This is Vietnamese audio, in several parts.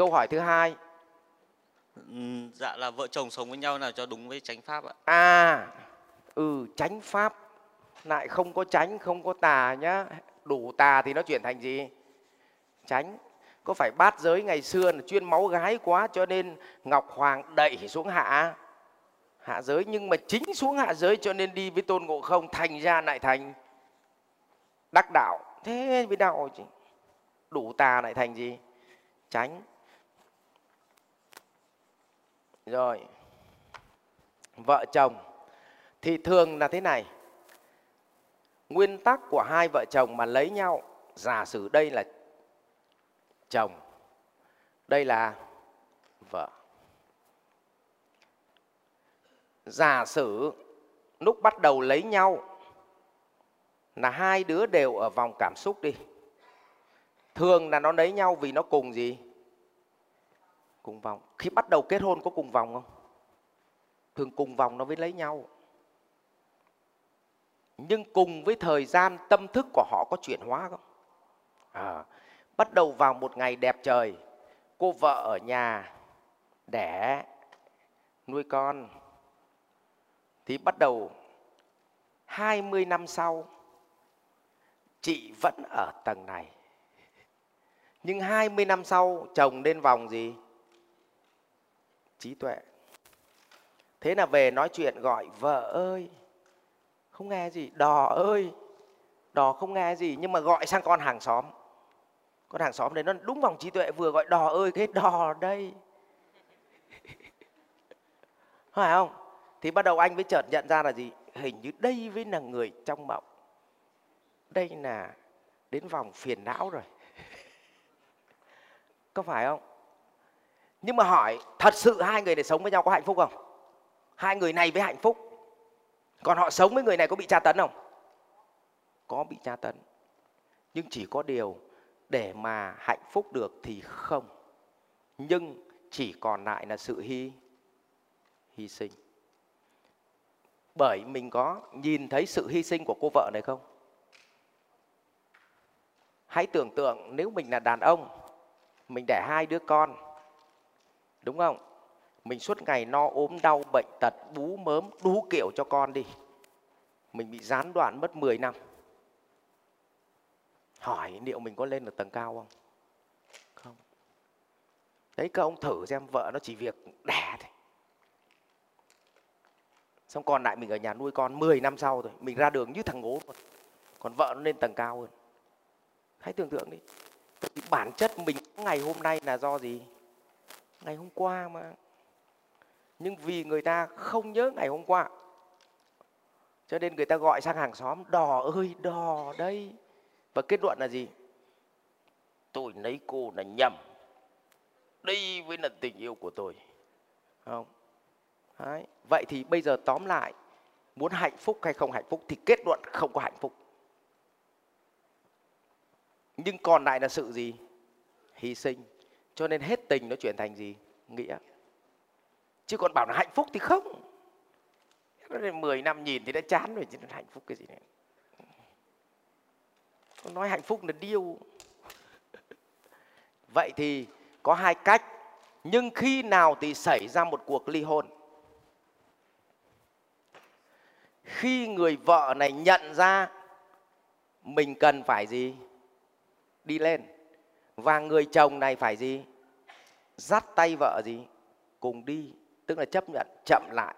câu hỏi thứ hai. Ừm, Dạ là vợ chồng sống với nhau nào cho đúng với chánh pháp ạ. à ừ tránh pháp. Lại không có tránh không có tà nhá. Đủ tà thì nó chuyển thành gì? Tránh có phải bát giới ngày xưa là chuyên máu gái quá cho nên ngọc hoàng đẩy xuống hạ? Hạ giới nhưng mà chính xuống hạ giới cho nên đi với tôn ngộ không thành ra lại thành đắc đạo. Thế với đạo đủ tà lại thành gì? Tránh rồi. Vợ chồng. Thì thường là thế này. Nguyên tắc của hai vợ chồng mà lấy nhau, giả sử đây là chồng, đây là vợ. Giả sử lúc bắt đầu lấy nhau là hai đứa đều ở vòng cảm xúc đi. Thường là nó lấy nhau vì nó cùng gì? Cùng vòng. Khi bắt đầu kết hôn có cùng vòng không? Thường cùng vòng nó mới lấy nhau. Nhưng cùng với thời gian tâm thức của họ có chuyển hóa không? À, bắt đầu vào một ngày đẹp trời cô vợ ở nhà đẻ nuôi con. Thì bắt đầu 20 năm sau chị vẫn ở tầng này. Nhưng 20 năm sau chồng lên vòng gì? Trí tuệ. Thế là về nói chuyện gọi, vợ ơi, không nghe gì, đò ơi, đò không nghe gì. Nhưng mà gọi sang con hàng xóm. Con hàng xóm đấy nó đúng vòng trí tuệ, vừa gọi, đò ơi, cái đò đây. Phải không? Thì bắt đầu anh mới chợt nhận ra là gì? Hình như đây với là người trong mộng đây là đến vòng phiền não rồi. Có phải không? Nhưng mà hỏi, thật sự hai người này sống với nhau có hạnh phúc không? Hai người này với hạnh phúc. Còn họ sống với người này có bị tra tấn không? Có bị tra tấn. Nhưng chỉ có điều, để mà hạnh phúc được thì không. Nhưng chỉ còn lại là sự hy hy sinh. Bởi mình có nhìn thấy sự hy sinh của cô vợ này không? Hãy tưởng tượng nếu mình là đàn ông, mình đẻ hai đứa con đúng không? Mình suốt ngày no ốm đau bệnh tật, bú mớm, đủ kiểu cho con đi. Mình bị gián đoạn mất 10 năm. Hỏi liệu mình có lên được tầng cao không? Không. Đấy các ông thử xem vợ nó chỉ việc đẻ thôi. Xong còn lại mình ở nhà nuôi con 10 năm sau rồi, mình ra đường như thằng ngố luôn. Còn vợ nó lên tầng cao hơn. Hãy tưởng tượng đi. Bản chất mình ngày hôm nay là do gì? Ngày hôm qua mà. Nhưng vì người ta không nhớ ngày hôm qua, cho nên người ta gọi sang hàng xóm, đò ơi, đò đây. Và kết luận là gì? Tôi lấy cô là nhầm. Đây với là tình yêu của tôi. Không. Đấy. vậy thì bây giờ tóm lại, muốn hạnh phúc hay không hạnh phúc thì kết luận không có hạnh phúc. Nhưng còn lại là sự gì? Hy sinh cho nên hết tình nó chuyển thành gì? Nghĩa. Chứ còn bảo là hạnh phúc thì không. Nó 10 năm nhìn thì đã chán rồi, chứ hạnh phúc cái gì này nói hạnh phúc là điêu. Vậy thì có hai cách. Nhưng khi nào thì xảy ra một cuộc ly hôn? Khi người vợ này nhận ra mình cần phải gì? Đi lên và người chồng này phải gì? Dắt tay vợ gì? Cùng đi tức là chấp nhận chậm lại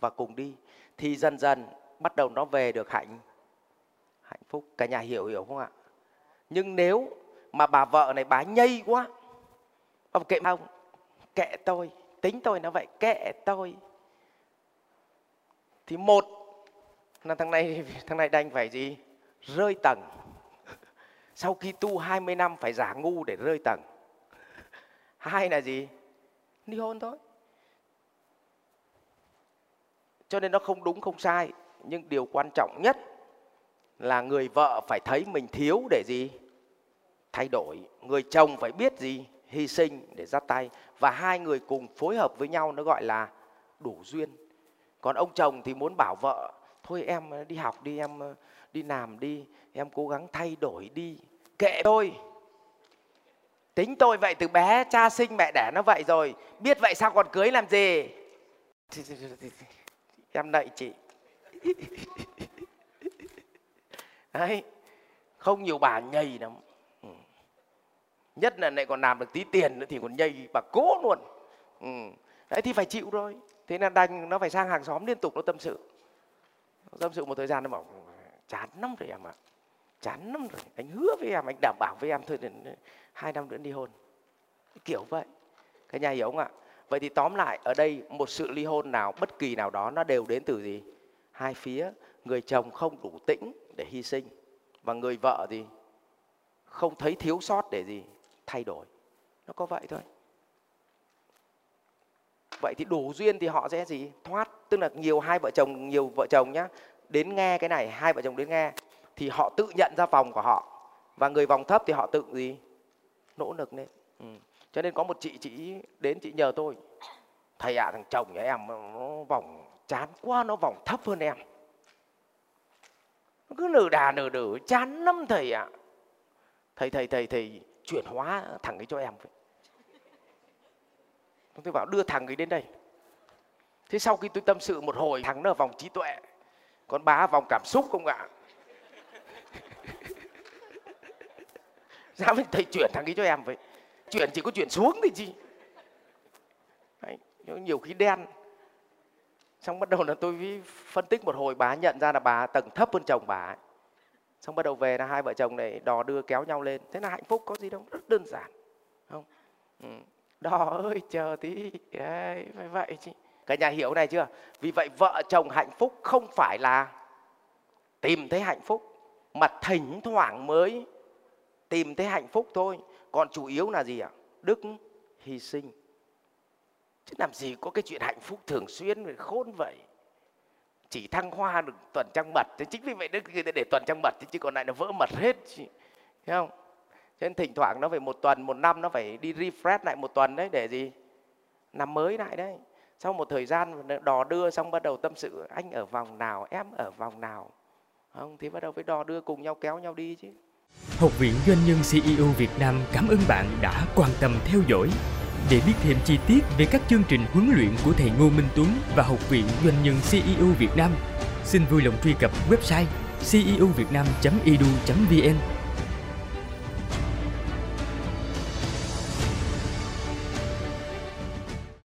và cùng đi. Thì dần dần bắt đầu nó về được hạnh hạnh phúc. Cả nhà hiểu hiểu không ạ? Nhưng nếu mà bà vợ này bà nhây quá ông kệ ông, kệ tôi tính tôi nó vậy kệ tôi. Thì một là thằng này thằng này đành phải gì? Rơi tầng sau khi tu 20 năm phải giả ngu để rơi tầng. Hai là gì? Ly hôn thôi. Cho nên nó không đúng, không sai. Nhưng điều quan trọng nhất là người vợ phải thấy mình thiếu để gì? Thay đổi. Người chồng phải biết gì? Hy sinh để ra tay. Và hai người cùng phối hợp với nhau nó gọi là đủ duyên. Còn ông chồng thì muốn bảo vợ thôi em ờ, đi học đi, em ờ, đi làm đi, em cố gắng thay đổi đi. Kệ tôi. Tính tôi vậy từ bé, cha sinh mẹ đẻ nó vậy rồi. Biết vậy sao còn cưới làm gì? Em nậy chị. Đấy, không nhiều bà nhầy lắm. Ừ. nhất là lại còn làm được tí tiền nữa thì còn nhây bà cố luôn. Ừ. đấy, thì phải chịu thôi. Thế nên đành nó phải sang hàng xóm liên tục nó tâm sự dâm tâm sự một thời gian, nó bảo, chán lắm rồi em ạ. Chán lắm rồi. Anh hứa với em, anh đảm bảo với em thôi, đến hai năm nữa đi hôn. Kiểu vậy. Cái nhà hiểu không ạ? Vậy thì tóm lại, ở đây một sự ly hôn nào, bất kỳ nào đó, nó đều đến từ gì? Hai phía, người chồng không đủ tĩnh để hy sinh, và người vợ thì không thấy thiếu sót để gì? Thay đổi. Nó có vậy thôi vậy thì đủ duyên thì họ sẽ gì? Thoát tức là nhiều hai vợ chồng nhiều vợ chồng nhá đến nghe cái này hai vợ chồng đến nghe thì họ tự nhận ra vòng của họ. Và người vòng thấp thì họ tự gì? Nỗ lực lên. Ừ. cho nên có một chị chị đến chị nhờ tôi. Thầy ạ à, thằng chồng nhà em nó vòng chán quá nó vòng thấp hơn em. Nó cứ nở đà nở đử chán lắm thầy ạ. À. thầy thầy thầy thầy chuyển hóa thằng ấy cho em tôi bảo đưa thằng ấy đến đây. Thế sau khi tôi tâm sự một hồi thằng nó ở vòng trí tuệ. Còn bà vòng cảm xúc không ạ? Sao thầy chuyển thằng ấy cho em vậy? Chuyển chỉ có chuyển xuống thì chi? Đấy, nhiều khi đen. Xong bắt đầu là tôi phân tích một hồi bà nhận ra là bà tầng thấp hơn chồng bà ấy. xong bắt đầu về là hai vợ chồng này đò đưa kéo nhau lên. Thế là hạnh phúc có gì đâu rất đơn giản. Không? Ừ đò ơi chờ tí. Đấy, phải vậy chứ cả nhà hiểu này chưa? Vì vậy vợ chồng hạnh phúc không phải là tìm thấy hạnh phúc mà thỉnh thoảng mới tìm thấy hạnh phúc thôi. Còn chủ yếu là gì ạ? Đức hy sinh. Chứ làm gì có cái chuyện hạnh phúc thường xuyên khôn vậy? Chỉ thăng hoa được tuần trăng mật thế chính vì vậy đức để tuần trăng mật chứ còn lại nó vỡ mật hết thấy không? Cho nên thỉnh thoảng nó phải một tuần một năm nó phải đi refresh lại một tuần đấy để gì? Năm mới lại đấy. Sau một thời gian đò đưa xong bắt đầu tâm sự anh ở vòng nào em ở vòng nào? Không thì bắt đầu phải đò đưa cùng nhau kéo nhau đi chứ. Học viện Doanh nhân CEO Việt Nam cảm ơn bạn đã quan tâm theo dõi. Để biết thêm chi tiết về các chương trình huấn luyện của thầy Ngô Minh Tuấn và Học viện Doanh nhân CEO Việt Nam, xin vui lòng truy cập website ceovietnam.edu.vn